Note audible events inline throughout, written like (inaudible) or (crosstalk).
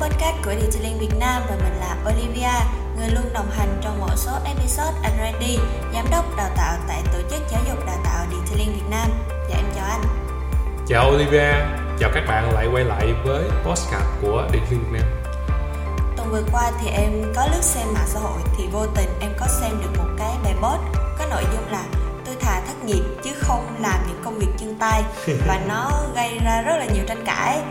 podcast của Detailing Việt Nam và mình là Olivia, người luôn đồng hành trong một số episode anh Randy, giám đốc đào tạo tại tổ chức giáo dục đào tạo Detailing Việt Nam. Dạ em chào anh. Chào Olivia, chào các bạn lại quay lại với podcast của Detailing Việt Nam. Tuần vừa qua thì em có lướt xem mạng xã hội thì vô tình em có xem được một cái bài post có nội dung là tôi thà thất nghiệp chứ không làm những công việc chân tay (laughs) và nó gây ra rất là nhiều tranh cãi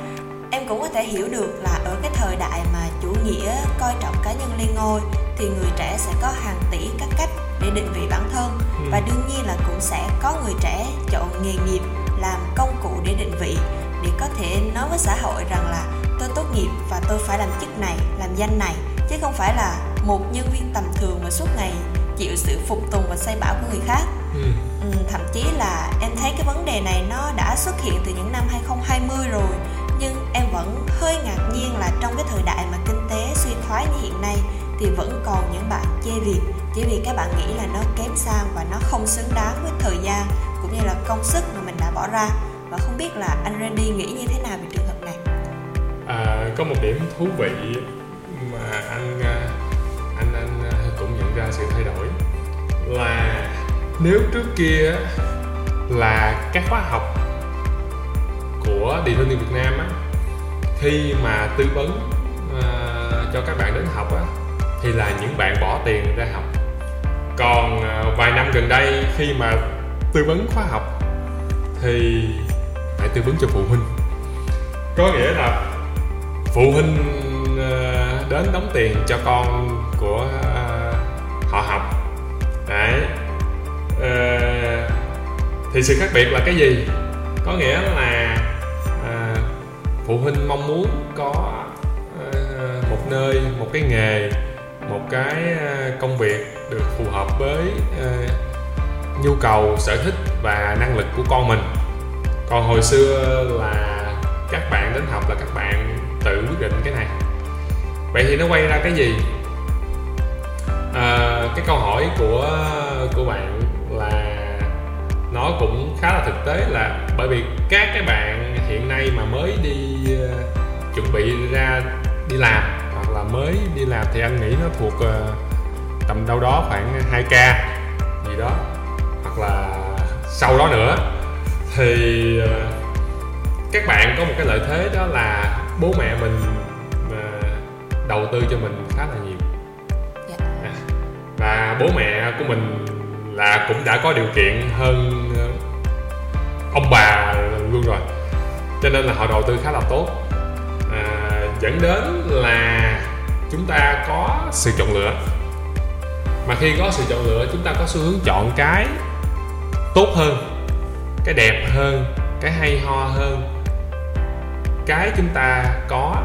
em cũng có thể hiểu được là ở cái thời đại mà chủ nghĩa coi trọng cá nhân lên ngôi thì người trẻ sẽ có hàng tỷ các cách để định vị bản thân Ừ. và đương nhiên là cũng sẽ có người trẻ chọn nghề nghiệp làm công cụ để định vị để có thể nói với xã hội rằng là tôi tốt nghiệp và tôi phải làm chức này làm danh này chứ không phải là một nhân viên tầm thường mà suốt ngày chịu sự phục tùng và say bảo của người khác Ừ. Ừ, thậm chí là em thấy cái vấn đề này nó đã xuất hiện từ những năm 2020 rồi nhưng em vẫn hơi ngạc nhiên là trong cái thời đại mà kinh tế suy thoái như hiện nay thì vẫn còn những bạn chê việc chỉ vì các bạn nghĩ là nó kém sang và nó không xứng đáng với thời gian cũng như là công sức mà mình đã bỏ ra. Và không biết là anh Randy nghĩ như thế nào về trường hợp này? À, có một điểm thú vị mà anh à, anh anh à, cũng nhận ra sự thay đổi là nếu trước kia là các khóa học của Detailing Việt Nam á khi mà tư vấn à, cho các bạn đến học á thì là những bạn bỏ tiền ra học. Còn à, vài năm gần đây khi mà tư vấn khóa học thì phải tư vấn cho phụ huynh. Có nghĩa là phụ huynh ờ, đến đóng tiền cho con của ờ, họ học. Đấy. Ờ, thì sự khác biệt là cái gì? Có nghĩa là phụ huynh mong muốn có ờ, một nơi một cái nghề một cái ờ, công việc được phù hợp với ờ, nhu cầu sở thích và năng lực của con mình. Còn hồi xưa là các bạn đến học là các bạn tự quyết định cái này. Vậy thì nó quay ra cái gì? À, cái câu hỏi của của bạn là nó cũng khá là thực tế là bởi vì các cái bạn hiện nay mà mới đi ờ, chuẩn bị ra đi làm hoặc là mới đi làm thì anh nghĩ nó thuộc ờ, tầm đâu đó khoảng 2k gì đó hoặc là sau đó nữa. Thì ờ, các bạn có một cái lợi thế đó là bố mẹ mình đầu tư cho mình khá là nhiều. Dạ. À, và bố mẹ của mình là cũng đã có điều kiện hơn ông bà luôn rồi cho nên là họ đầu tư khá là tốt. À, dẫn đến là chúng ta có sự chọn lựa. Mà khi có sự chọn lựa chúng ta có xu hướng chọn cái tốt hơn cái đẹp hơn cái hay ho hơn. Cái chúng ta có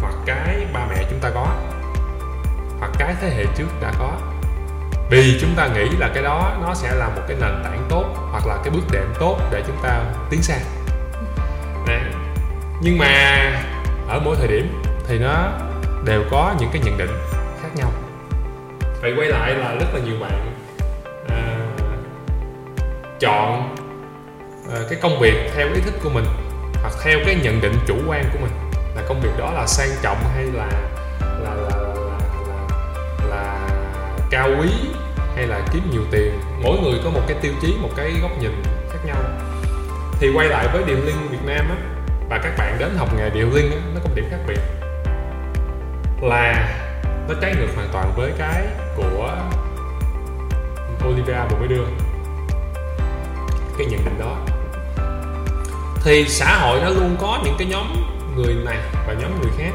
hoặc cái ba mẹ chúng ta có hoặc cái thế hệ trước đã có. Vì chúng ta nghĩ là cái đó nó sẽ là một cái nền tảng tốt hoặc là cái bước đệm tốt để chúng ta tiến sang nhưng mà ở mỗi thời điểm thì nó đều có những cái nhận định khác nhau. Vậy quay lại là rất là nhiều bạn à, chọn à, cái công việc theo ý thích của mình hoặc theo cái nhận định chủ quan của mình. Là công việc đó là sang trọng hay là là là là, là, là, là cao quý hay là kiếm nhiều tiền? Mỗi người có một cái tiêu chí một cái góc nhìn khác nhau. Thì quay lại với điểm linh Việt Nam á và các bạn đến học nghề điều linh nó có một điểm khác biệt. Là nó trái ngược hoàn toàn với cái của Olivia vừa mới đưa. Cái nhận định đó. Thì xã hội nó luôn có những cái nhóm người này và nhóm người khác.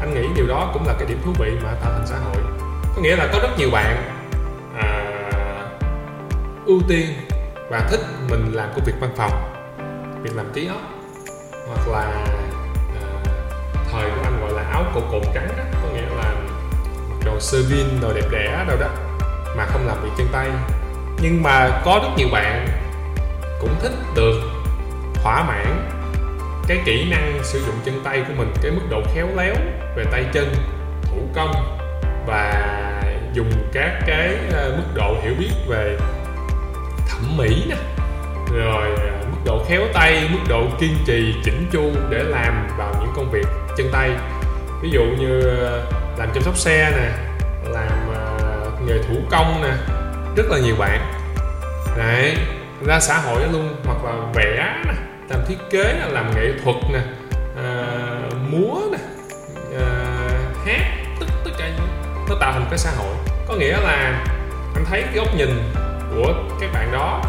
Anh nghĩ điều đó cũng là cái điểm thú vị mà tạo thành xã hội. Có nghĩa là có rất nhiều bạn à, ưu tiên và thích mình làm công việc văn phòng việc làm ký ốc hoặc là uh, thời của anh gọi là áo cổ cồn trắng đó có nghĩa là đồ sơ vin đồ đẹp đẽ đâu đó mà không làm việc chân tay. Nhưng mà có rất nhiều bạn cũng thích được thỏa mãn cái kỹ năng sử dụng chân tay của mình cái mức độ khéo léo về tay chân thủ công và dùng các cái ờ, mức độ hiểu biết về thẩm mỹ nè rồi độ khéo tay mức độ kiên trì chỉnh chu để làm vào những công việc chân tay. Ví dụ như ờ, làm chăm sóc xe nè làm uh, nghề thủ công nè rất là nhiều bạn. Đấy ra xã hội luôn hoặc là vẽ nè làm thiết kế làm nghệ thuật nè uh, múa nè uh, hát tất tất cả nó tạo thành cái xã hội. Có nghĩa là anh thấy cái góc nhìn của các bạn đó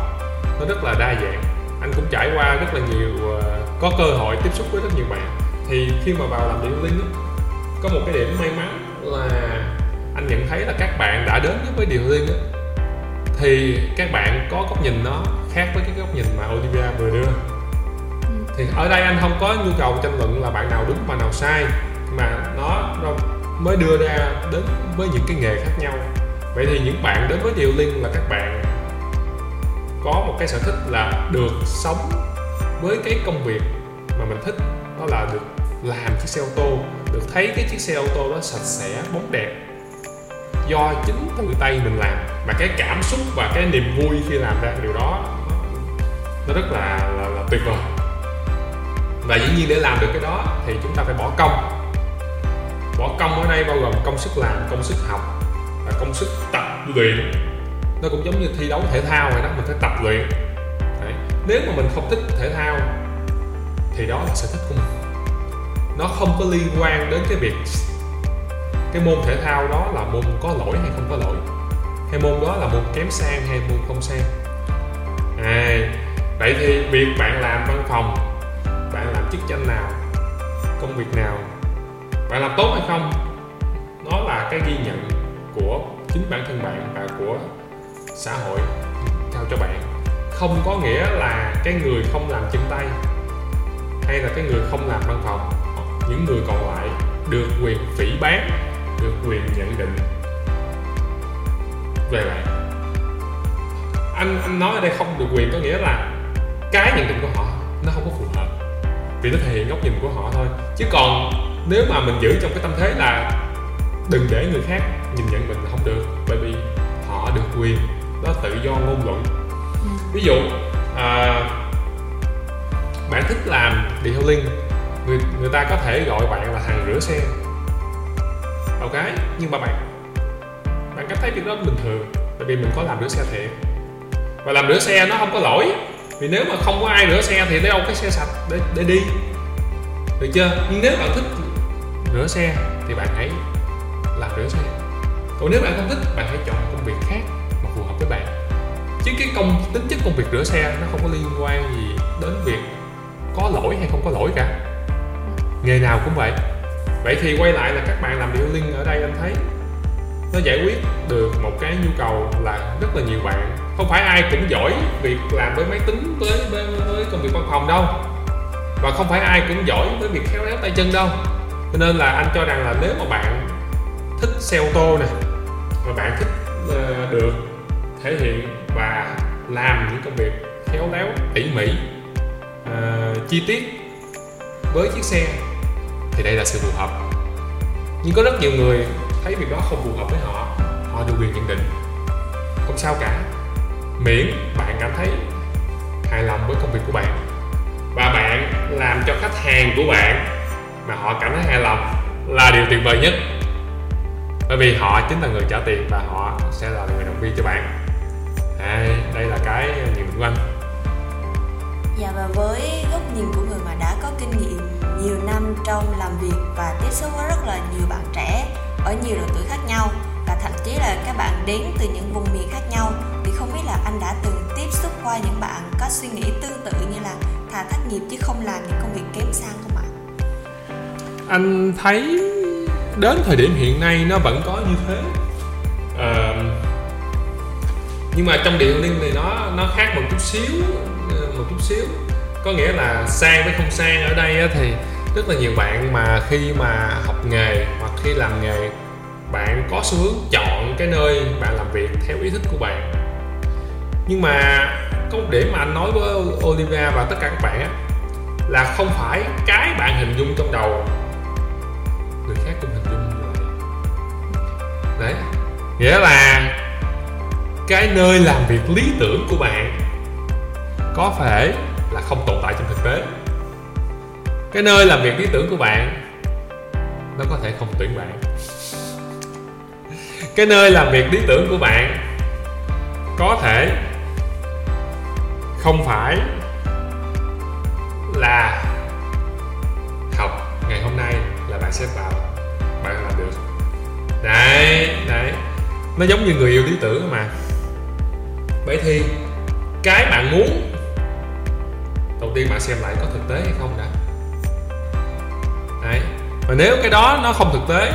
nó rất là đa dạng anh cũng trải qua rất là nhiều uh, có cơ hội tiếp xúc với rất nhiều bạn. Thì khi mà vào làm điện linh có một cái điểm may mắn là anh nhận thấy là các bạn đã đến với điện linh thì các bạn có góc nhìn nó khác với cái góc nhìn mà Olivia vừa đưa. Thì ở đây anh không có nhu cầu tranh luận là bạn nào đúng mà nào sai mà nó, nó mới đưa ra đến với những cái nghề khác nhau. Vậy thì những bạn đến với điều liên là các bạn có một cái sở thích là được sống với cái công việc mà mình thích. Đó là được làm chiếc xe ô tô được thấy cái chiếc xe ô tô đó sạch sẽ bóng đẹp. Do chính từ tay mình làm mà cái cảm xúc và cái niềm vui khi làm ra điều đó nó rất là, là, là tuyệt vời. Và dĩ nhiên để làm được cái đó thì chúng ta phải bỏ công. Bỏ công ở đây bao gồm công sức làm công sức học và công sức tập luyện nó cũng giống như thi đấu thể thao vậy đó mình phải tập luyện. Đấy. nếu mà mình không thích thể thao thì đó là sở thích của mình. Nó không có liên quan đến cái việc cái môn thể thao đó là môn có lỗi hay không có lỗi hay môn đó là môn kém sang hay môn không sang. À, vậy thì việc bạn làm văn phòng bạn làm chức danh nào công việc nào bạn làm tốt hay không nó là cái ghi nhận của chính bản thân bạn và của xã hội. Trao cho bạn. Không có nghĩa là cái người không làm chân tay hay là cái người không làm văn phòng. Những người còn lại được quyền phỉ bán được quyền nhận định. Về bạn. Anh anh nói ở đây không được quyền có nghĩa là cái nhận định của họ nó không có phù hợp. Vì nó thể hiện góc nhìn của họ thôi. Chứ còn nếu mà mình giữ trong cái tâm thế là đừng để người khác nhìn nhận mình không được, bởi vì họ được quyền đó tự do ngôn luận. Ví dụ à, bạn thích làm detailing người người ta có thể gọi bạn là thằng rửa xe. Ok? Nhưng mà bạn bạn cảm thấy việc đó bình thường tại vì mình có làm rửa xe thiệt. Và làm rửa xe nó không có lỗi vì nếu mà không có ai rửa xe thì đâu cái xe sạch để để đi. Được chưa? Nhưng nếu bạn thích rửa xe thì bạn hãy làm rửa xe. Còn nếu bạn không thích bạn hãy chọn công việc khác các với bạn. Chứ cái công tính chất công việc rửa xe nó không có liên quan gì đến việc có lỗi hay không có lỗi cả. Nghề nào cũng vậy. Vậy thì quay lại là các bạn làm điều linh ở đây anh thấy. Nó giải quyết được một cái nhu cầu là rất là nhiều bạn. Không phải ai cũng giỏi việc làm với máy tính với với, với công việc văn phòng đâu. Và không phải ai cũng giỏi với việc khéo léo tay chân đâu. Cho nên là anh cho rằng là nếu mà bạn thích xe ô tô này và bạn thích uh, được thể hiện và làm những công việc khéo léo tỉ mỉ uh, chi tiết với chiếc xe thì đây là sự phù hợp. Nhưng có rất nhiều người thấy việc đó không phù hợp với họ họ được quyền nhận định. Không sao cả. Miễn bạn cảm thấy hài lòng với công việc của bạn. Và bạn làm cho khách hàng của bạn mà họ cảm thấy hài lòng là điều tuyệt vời nhất. Bởi vì họ chính là người trả tiền và họ sẽ là người động viên cho bạn à, đây là cái định của anh dạ và với góc nhìn của người mà đã có kinh nghiệm nhiều năm trong làm việc và tiếp xúc với rất là nhiều bạn trẻ ở nhiều độ tuổi khác nhau và thậm chí là các bạn đến từ những vùng miền khác nhau thì không biết là anh đã từng tiếp xúc qua những bạn có suy nghĩ tương tự như là thà thất nghiệp chứ không làm những công việc kém sang không ạ? Anh thấy đến thời điểm hiện nay nó vẫn có như thế à, nhưng mà trong điện liên thì nó nó khác một chút xíu ờ, một chút xíu. Có nghĩa là sang với không sang ở đây thì rất là nhiều bạn mà khi mà học nghề hoặc khi làm nghề, bạn có xu hướng chọn cái nơi bạn làm việc theo ý thích của bạn. Nhưng mà có một điểm mà anh nói với Olivia và tất cả các bạn á, là không phải cái bạn hình dung trong đầu, người khác cũng hình dung như vậy. Đấy. Nghĩa là cái nơi làm việc lý tưởng của bạn có thể là không tồn tại trong thực tế. Cái nơi làm việc lý tưởng của bạn, nó có thể không tuyển bạn. Cái nơi làm việc lý tưởng của bạn có thể không phải là học ngày hôm nay là bạn sẽ vào bạn làm được. Đấy đấy. Nó giống như người yêu lý tưởng mà vậy thì cái bạn muốn đầu tiên bạn xem lại có thực tế hay không đã. Đấy. Và nếu cái đó nó không thực tế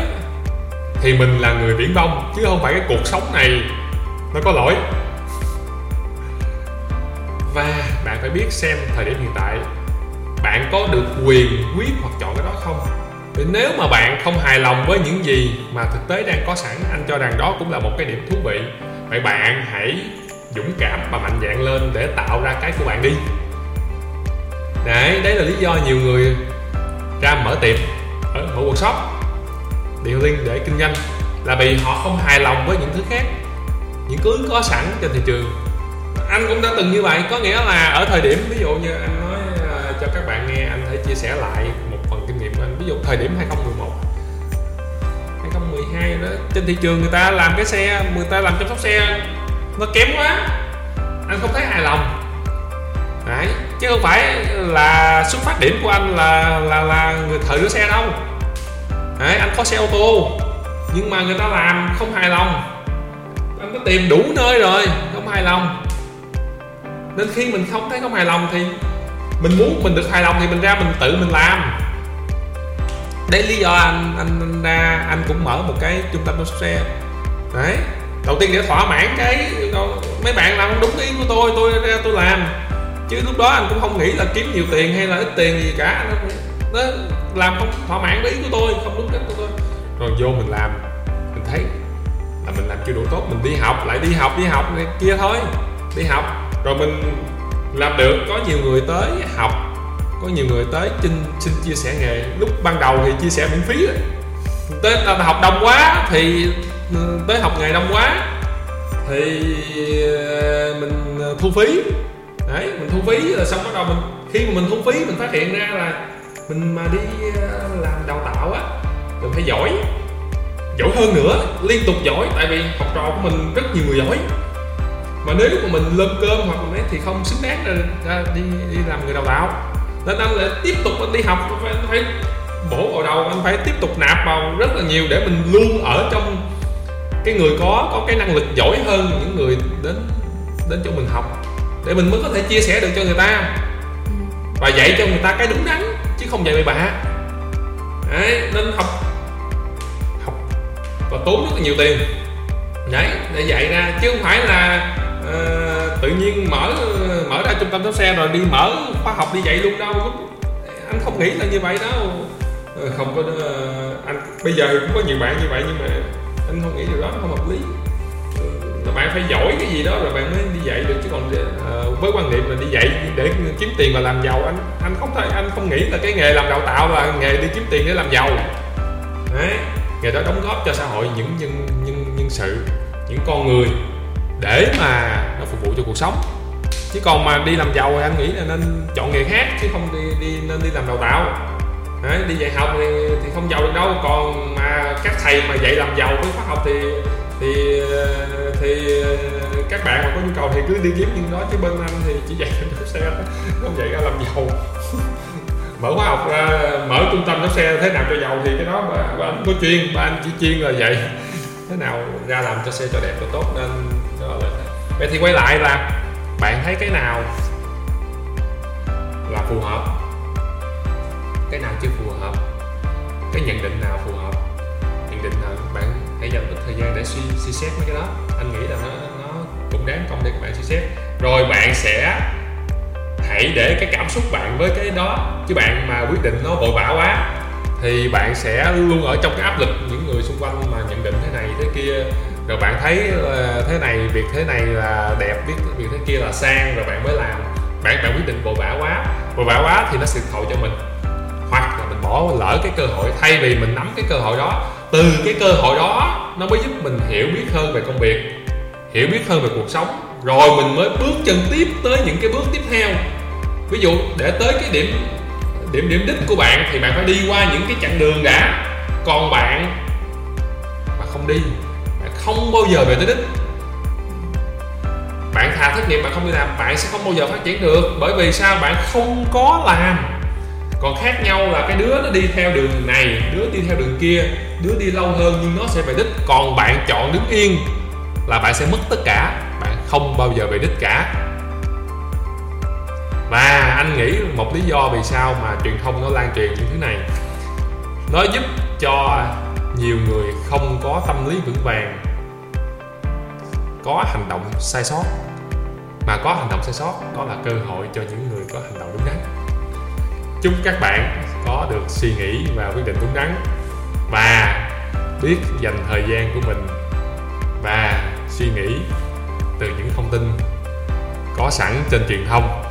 thì mình là người viễn vông, chứ không phải cái cuộc sống này nó có lỗi. Và bạn phải biết xem thời điểm hiện tại bạn có được quyền quyết hoặc chọn cái đó không. Thì nếu mà bạn không hài lòng với những gì mà thực tế đang có sẵn, anh cho rằng đó cũng là một cái điểm thú vị, vậy bạn hãy dũng cảm và mạnh dạn lên để tạo ra cái của bạn đi. Đấy đấy là lý do nhiều người ra mở tiệm ở mở workshop điều liên để kinh doanh. Là vì họ không hài lòng với những thứ khác những thứ có sẵn trên thị trường. Anh cũng đã từng như vậy có nghĩa là ở thời điểm ví dụ như anh nói uh, cho các bạn nghe anh thể chia sẻ lại một phần kinh nghiệm của anh. Ví dụ thời điểm 2011 2012 đó trên thị trường người ta làm cái xe người ta làm chăm sóc xe nó kém quá. Anh không thấy hài lòng. Đấy chứ không phải là xuất phát điểm của anh là là là người thợ rửa xe đâu. Đấy anh có xe ô tô nhưng mà người ta làm không hài lòng. Anh có tìm đủ nơi rồi không hài lòng. Nên khi mình không thấy không hài lòng thì mình muốn mình được hài lòng thì mình ra mình tự mình làm. Đấy lý do anh anh, anh ra anh cũng mở một cái trung tâm chăm xe. Đấy đầu tiên để thỏa mãn cái mấy bạn làm đúng ý của tôi tôi ra tôi làm. Chứ lúc đó anh cũng không nghĩ là kiếm nhiều tiền hay là ít tiền gì cả. Nó làm không thỏa mãn với ý của tôi, không đúng cách của tôi. Rồi vô mình làm. Mình thấy là mình làm chưa đủ tốt, mình đi học, lại đi học đi học này kia thôi. Đi học. Rồi mình làm được. Có nhiều người tới học. Có nhiều người tới xin xin chia sẻ nghề. Lúc ban đầu thì chia sẻ miễn phí tới học đông quá thì tới học ngày đông quá thì ờ, mình ờ, thu phí. Đấy mình thu phí là xong bắt đầu mình khi mà mình thu phí mình phát hiện ra là mình mà đi ờ, làm đào tạo á mình phải giỏi giỏi hơn nữa liên tục giỏi tại vì học trò của mình rất nhiều người giỏi. Mà nếu mà mình lơm cơm hoặc là thì không xứng đáng ra, ra à, đi đi làm người đào tạo. Nên anh lại tiếp tục anh đi học anh phải, anh phải bổ vào đầu anh phải tiếp tục nạp vào rất là nhiều để mình luôn ở trong cái người có có cái năng lực giỏi hơn những người đến đến chỗ mình học để mình mới có thể chia sẻ được cho người ta. Và dạy cho người ta cái đúng đắn chứ không dạy bậy bạ. Đấy nên học học và tốn rất là nhiều tiền. Đấy để dạy ra chứ không phải là uh, tự nhiên mở mở ra trung tâm lái xe rồi đi mở khóa học đi dạy luôn đâu. Anh không nghĩ là như vậy đâu. Ờ, không có uh, anh bây giờ cũng có nhiều bạn như vậy nhưng mà anh không nghĩ điều đó nó không hợp lý. Ừ, là bạn phải giỏi cái gì đó rồi bạn mới đi dạy được chứ còn uh, với quan niệm là đi dạy để kiếm tiền và làm giàu anh anh không thể anh không nghĩ là cái nghề làm đào tạo là nghề đi kiếm tiền để làm giàu. Đấy nghề đó đóng góp cho xã hội những nhân nhân nhân sự những con người để mà nó phục vụ cho cuộc sống. Chứ còn mà đi làm giàu thì anh nghĩ là nên chọn nghề khác chứ không đi đi nên đi làm đào tạo. Đấy, đi dạy học thì, thì không giàu được đâu. Còn mà các thầy mà dạy làm giàu với khóa học thì thì thì các bạn mà có nhu cầu thì cứ đi kiếm những đó chứ bên anh thì chỉ dạy lái xe không dạy ra làm giàu. (laughs) Mở khóa học ra mở trung tâm lái xe thế nào cho giàu thì cái đó mà, mà anh có chuyên mà anh chỉ chuyên là vậy thế nào ra làm cho xe cho đẹp cho tốt nên đó là vậy thì quay lại là bạn thấy cái nào là phù hợp? Cái nào chưa phù hợp, cái nhận định nào phù hợp, nhận định nào bạn hãy dành ít thời gian để suy suy xét mấy cái đó. Anh nghĩ là nó nó cũng đáng công để các bạn suy xét. Rồi bạn sẽ hãy để cái cảm xúc bạn với cái đó. Chứ bạn mà quyết định nó vội vã quá, thì bạn sẽ luôn ở trong cái áp lực những người xung quanh mà nhận định thế này, thế kia. Rồi bạn thấy ờ, thế này, việc thế này là đẹp, biết việc thế kia là sang, rồi bạn mới làm. Bạn bạn quyết định vội vã quá. Vội vã quá thì nó sẽ thội cho mình bỏ lỡ cái cơ hội, thay vì mình nắm cái cơ hội đó, từ cái cơ hội đó, nó mới giúp mình hiểu biết hơn về công việc, hiểu biết hơn về cuộc sống. Rồi mình mới bước chân tiếp tới những cái bước tiếp theo. Ví dụ, để tới cái điểm điểm điểm đích của bạn thì bạn phải đi qua những cái chặng đường đã. Còn bạn mà không đi, bạn không bao giờ về tới đích. Bạn thà thất nghiệp, bạn không đi làm, bạn sẽ không bao giờ phát triển được. Bởi vì sao? Bạn không có làm còn khác nhau là cái đứa nó đi theo đường này, đứa đi theo đường kia, đứa đi lâu hơn nhưng nó sẽ về đích. Còn bạn chọn đứng yên là bạn sẽ mất tất cả, bạn không bao giờ về đích cả. Và anh nghĩ một lý do vì sao mà truyền thông nó lan truyền những thứ này. Nó giúp cho nhiều người không có tâm lý vững vàng, có hành động sai sót. Mà có hành động sai sót, đó là cơ hội cho những chúc các bạn có được suy nghĩ và quyết định đúng đắn. Và biết dành thời gian của mình và suy nghĩ từ những thông tin có sẵn trên truyền thông.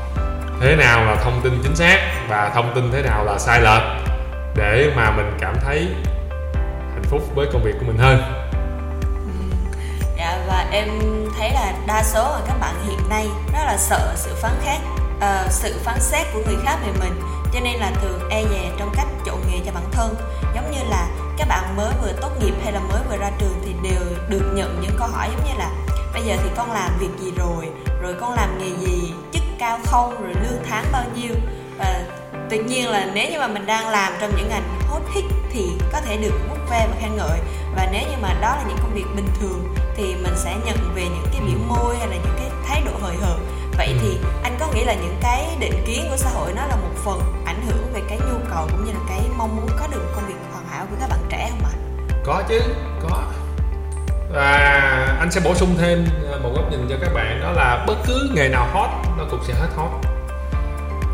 Thế nào là thông tin chính xác và thông tin thế nào là sai lệch để mà mình cảm thấy hạnh phúc với công việc của mình hơn? Ừ. Dạ và em thấy là đa số là các bạn hiện nay rất là sợ sự phán khác uh, ờ, sự phán xét của người khác về mình cho nên là thường e dè trong cách chọn nghề cho bản thân. Giống như là các bạn mới vừa tốt nghiệp hay là mới vừa ra trường thì đều được nhận những câu hỏi giống như là, bây giờ thì con làm việc gì rồi? Rồi con làm nghề gì? Chức cao không? Rồi lương tháng bao nhiêu? Và tự nhiên là nếu như mà mình đang làm trong những ngành hot hit thì có thể được vút ve và khen ngợi. Và nếu như mà đó là những công việc bình thường thì mình sẽ nhận về những cái biểu môi hay là những cái thái độ hời hợt vậy ừ. thì anh có nghĩ là những cái định kiến của xã hội nó là một phần ảnh hưởng về cái nhu cầu cũng như là cái mong muốn có được công việc hoàn hảo của các bạn trẻ không ạ có chứ có và anh sẽ bổ sung thêm một góc nhìn cho các bạn đó là bất cứ nghề nào hot nó cũng sẽ hết hot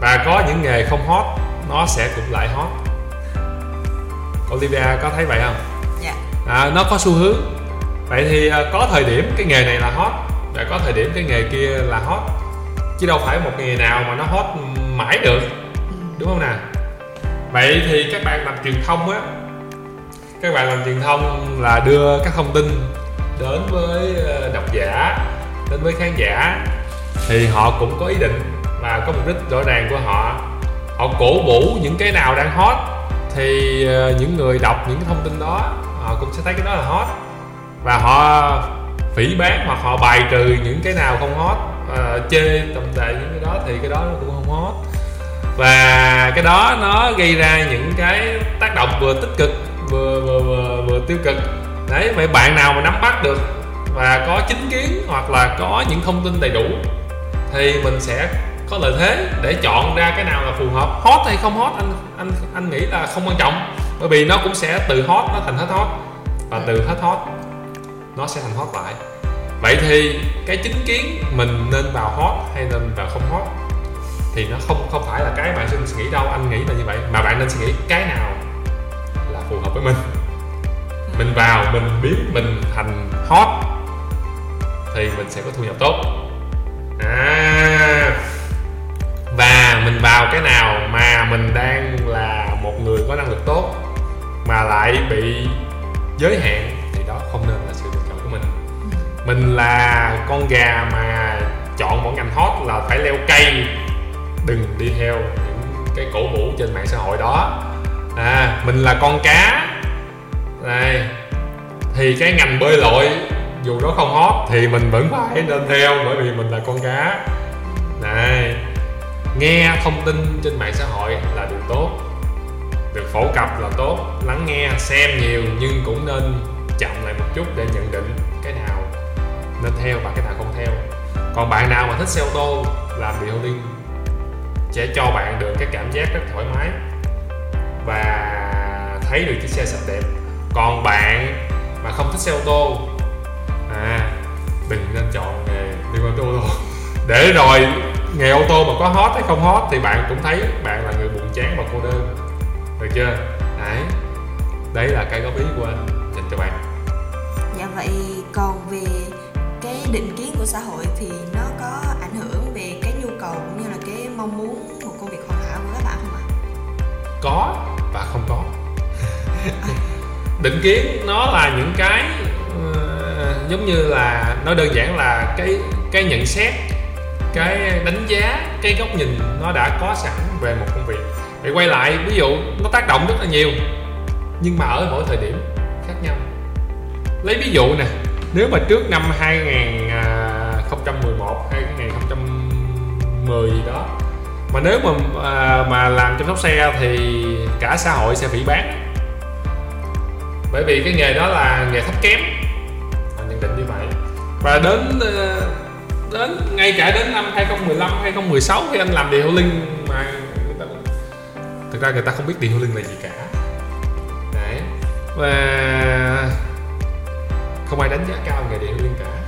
và có những nghề không hot nó sẽ cũng lại hot Olivia có thấy vậy không? Dạ. À, nó có xu hướng. Vậy thì à, có thời điểm cái nghề này là hot và có thời điểm cái nghề kia là hot chứ đâu phải một nghề nào mà nó hot mãi được. Đúng không nào vậy thì các bạn làm truyền thông á. Các bạn làm truyền thông là đưa các thông tin đến với ờ, độc giả, đến với khán giả. Thì họ cũng có ý định và có mục đích rõ ràng của họ. Họ cổ vũ những cái nào đang hot thì ờ, những người đọc những cái thông tin đó, họ cũng sẽ thấy cái đó là hot. Và họ phỉ bán hoặc họ bài trừ những cái nào không hot à, chê tầm tệ những cái đó thì cái đó nó cũng không hot. Và cái đó nó gây ra những cái tác động vừa tích cực vừa vừa vừa, vừa tiêu cực. Đấy vậy bạn nào mà nắm bắt được và có chính kiến hoặc là có những thông tin đầy đủ thì mình sẽ có lợi thế để chọn ra cái nào là phù hợp. Hot hay không hot anh anh anh nghĩ là không quan trọng. Bởi vì nó cũng sẽ từ hot nó thành hết hot. Và từ hết hot nó sẽ thành hot lại vậy thì cái chính kiến mình nên vào hot hay nên vào không hot thì nó không không phải là cái bạn nên suy nghĩ đâu. Anh nghĩ là như vậy, mà bạn nên suy nghĩ cái nào là phù hợp với mình. Mình vào, mình biến mình thành hot thì mình sẽ có thu nhập tốt. À và mình vào cái nào mà mình đang là một người có năng lực tốt mà lại bị giới hạn thì đó không nên là sự lựa mình là con gà mà chọn một ngành hot là phải leo cây. Đừng đi theo những cái cổ vũ trên mạng xã hội đó. À mình là con cá. Này thì cái ngành bơi lội, dù nó không hot thì mình vẫn phải nên theo bởi vì mình là con cá. Này nghe thông tin trên mạng xã hội là điều tốt. Được phổ cập là tốt. Lắng nghe, xem nhiều nhưng cũng nên chậm lại một chút để nhận định cái nào nên theo và cái nào không theo. Còn bạn nào mà thích xe ô tô, làm điều liên sẽ cho bạn được cái cảm giác rất thoải mái và thấy được chiếc xe sạch đẹp. Còn bạn mà không thích xe ô tô à đừng nên chọn nghề liên quan tới ô tô. (laughs) Để rồi nghề ô tô mà có hot hay không hot thì bạn cũng thấy bạn là người buồn chán và cô đơn. Được chưa? Đấy. Đấy là cái góp ý của anh dành cho bạn. Dạ vậy còn về định kiến của xã hội thì nó có ảnh hưởng về cái nhu cầu cũng như là cái mong muốn một công việc hoàn hảo của các bạn không ạ? Có và không có. Định kiến nó là những cái uh, giống như là nó đơn giản là cái cái nhận xét cái đánh giá cái góc nhìn nó đã có sẵn về một công việc. Vậy quay lại ví dụ nó tác động rất là nhiều nhưng mà ở mỗi thời điểm khác nhau. Lấy ví dụ nè nếu mà trước năm 2011 2010 gì đó mà nếu mà à, mà làm chăm sóc xe thì cả xã hội sẽ phỉ bán. Bởi vì cái nghề đó là nghề thấp kém. Họ nhận định như vậy. Và đến à, đến ngay cả đến năm 2015 2016 khi anh làm điều linh mà người ta thực ra người ta không biết điều linh là gì cả. Đấy. Và không ai đánh giá cao nghề điện linh cả.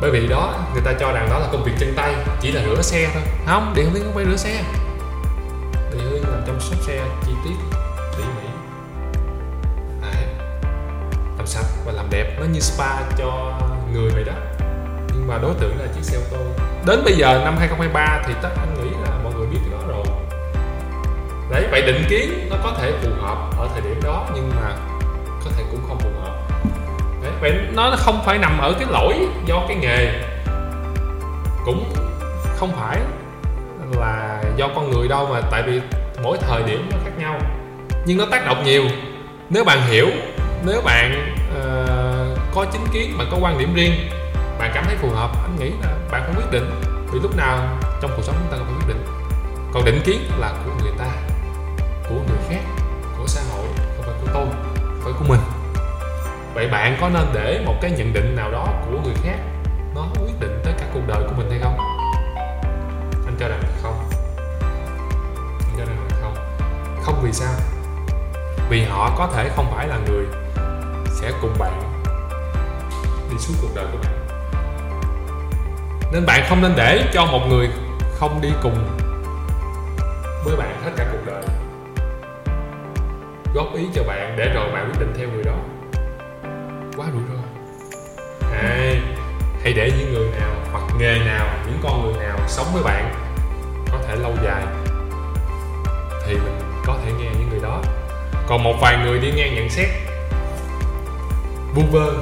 Bởi vì đó, người ta cho rằng đó là công việc chân tay, chỉ là rửa xe thôi. Không điện liên không phải rửa xe. Điện liên làm chăm sóc xe, chi tiết, tỉ mỉ. Đấy. làm sạch và làm đẹp, nó như spa cho người vậy đó. Nhưng mà đối tượng là chiếc xe ô tô. Đến bây giờ, năm 2023 thì tất anh nghĩ là mọi người biết cái đó rồi. Đấy vậy định kiến nó có thể phù hợp ở thời điểm đó, nhưng mà vậy nó không phải nằm ở cái lỗi do cái nghề. Cũng không phải là do con người đâu mà tại vì mỗi thời điểm nó khác nhau. Nhưng nó tác động nhiều. Nếu bạn hiểu nếu bạn uh, có chính kiến bạn có quan điểm riêng bạn cảm thấy phù hợp anh nghĩ là bạn không quyết định vì lúc nào trong cuộc sống chúng ta cũng quyết định. Còn định kiến là của người ta của người khác của xã hội không phải của tôi phải của mình vậy bạn có nên để một cái nhận định nào đó của người khác nó quyết định tới cả cuộc đời của mình hay không? Anh cho rằng không. Anh cho rằng không. Không vì sao? Vì họ có thể không phải là người sẽ cùng bạn đi suốt cuộc đời của bạn. Nên bạn không nên để cho một người không đi cùng với bạn hết cả cuộc đời. Góp ý cho bạn để rồi bạn quyết định theo người đó quá rủi ro. Hai, hãy để những người nào hoặc nghề nào những con người nào sống với bạn có thể lâu dài thì mình có thể nghe những người đó. Còn một vài người đi ngang nhận xét vu vơ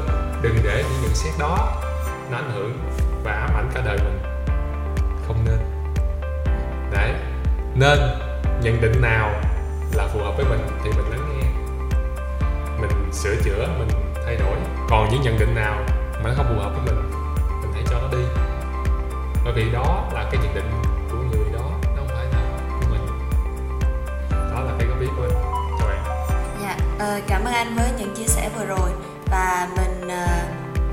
đừng để những nhận xét đó nó ảnh hưởng và ám ảnh cả đời mình. Không nên. Đấy nên nhận định nào là phù hợp với mình thì mình lắng nghe. Mình sửa chữa mình thay đổi. Còn những nhận định nào mà nó không phù hợp với mình mình hãy cho nó đi. Bởi vì đó là cái nhận định của người đó nó không phải là của mình. Đó là cái góp ý của mình. chào bạn. Dạ, ờ, cảm ơn anh với những chia sẻ vừa rồi. Và mình ờ,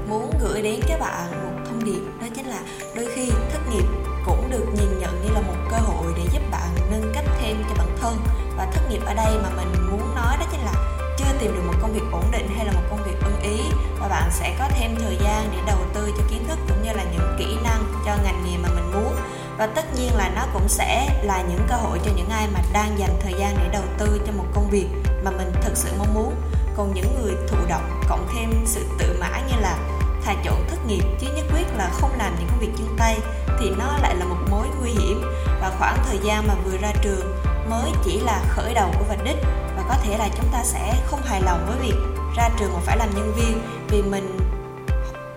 muốn gửi đến các bạn một thông điệp đó chính là đôi khi thất nghiệp cũng được nhìn nhận như là một cơ hội để giúp bạn nâng cấp thêm cho bản thân. Và thất nghiệp ở đây mà mình muốn nói đó chính là chưa tìm được một công việc ổn định hay là một công việc ý và bạn sẽ có thêm thời gian để đầu tư cho kiến thức cũng như là những kỹ năng cho ngành nghề mà mình muốn. Và tất nhiên là nó cũng sẽ là những cơ hội cho những ai mà đang dành thời gian để đầu tư cho một công việc mà mình thực sự mong muốn. Còn những người thụ động cộng thêm sự tự mã như là thà chọn thất nghiệp chứ nhất quyết là không làm những công việc chân tay thì nó lại là một mối nguy hiểm. Và khoảng thời gian mà vừa ra trường mới chỉ là khởi đầu của vạch đích và có thể là chúng ta sẽ không hài lòng với việc ra trường mà phải làm nhân viên vì mình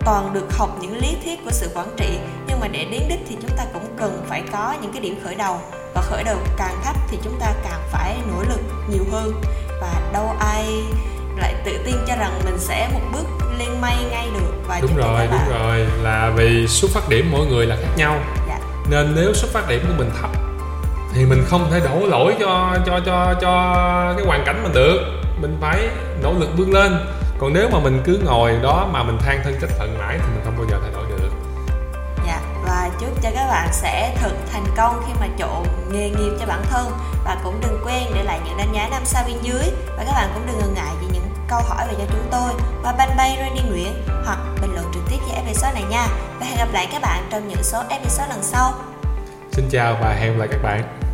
toàn được học những lý thuyết của sự quản trị. Nhưng mà để đến đích thì chúng ta cũng cần phải có những cái điểm khởi đầu. Và khởi đầu càng thấp thì chúng ta càng phải nỗ lực nhiều hơn. Và đâu ai lại tự tin cho rằng mình sẽ một bước lên mây ngay được. Và đúng rồi các đúng rồi. Là vì xuất phát điểm mỗi người là khác nhau. Dạ. nên nếu xuất phát điểm của mình thấp thì mình không thể đổ lỗi cho cho cho cho cái hoàn cảnh mình được mình phải nỗ lực vươn lên. Còn nếu mà mình cứ ngồi đó mà mình than thân trách phận mãi thì mình không bao giờ thay đổi được. Dạ, và chúc cho các bạn sẽ thật thành công khi mà chọn nghề nghiệp cho bản thân. Và cũng đừng quên để lại những đánh giá năm sao bên dưới. Và các bạn cũng đừng ngần ngại về những câu hỏi về cho chúng tôi qua fanpage Randy Nguyễn hoặc bình luận trực tiếp về episode này nha. Và hẹn gặp lại các bạn trong những số episode lần sau. Xin chào và hẹn gặp lại các bạn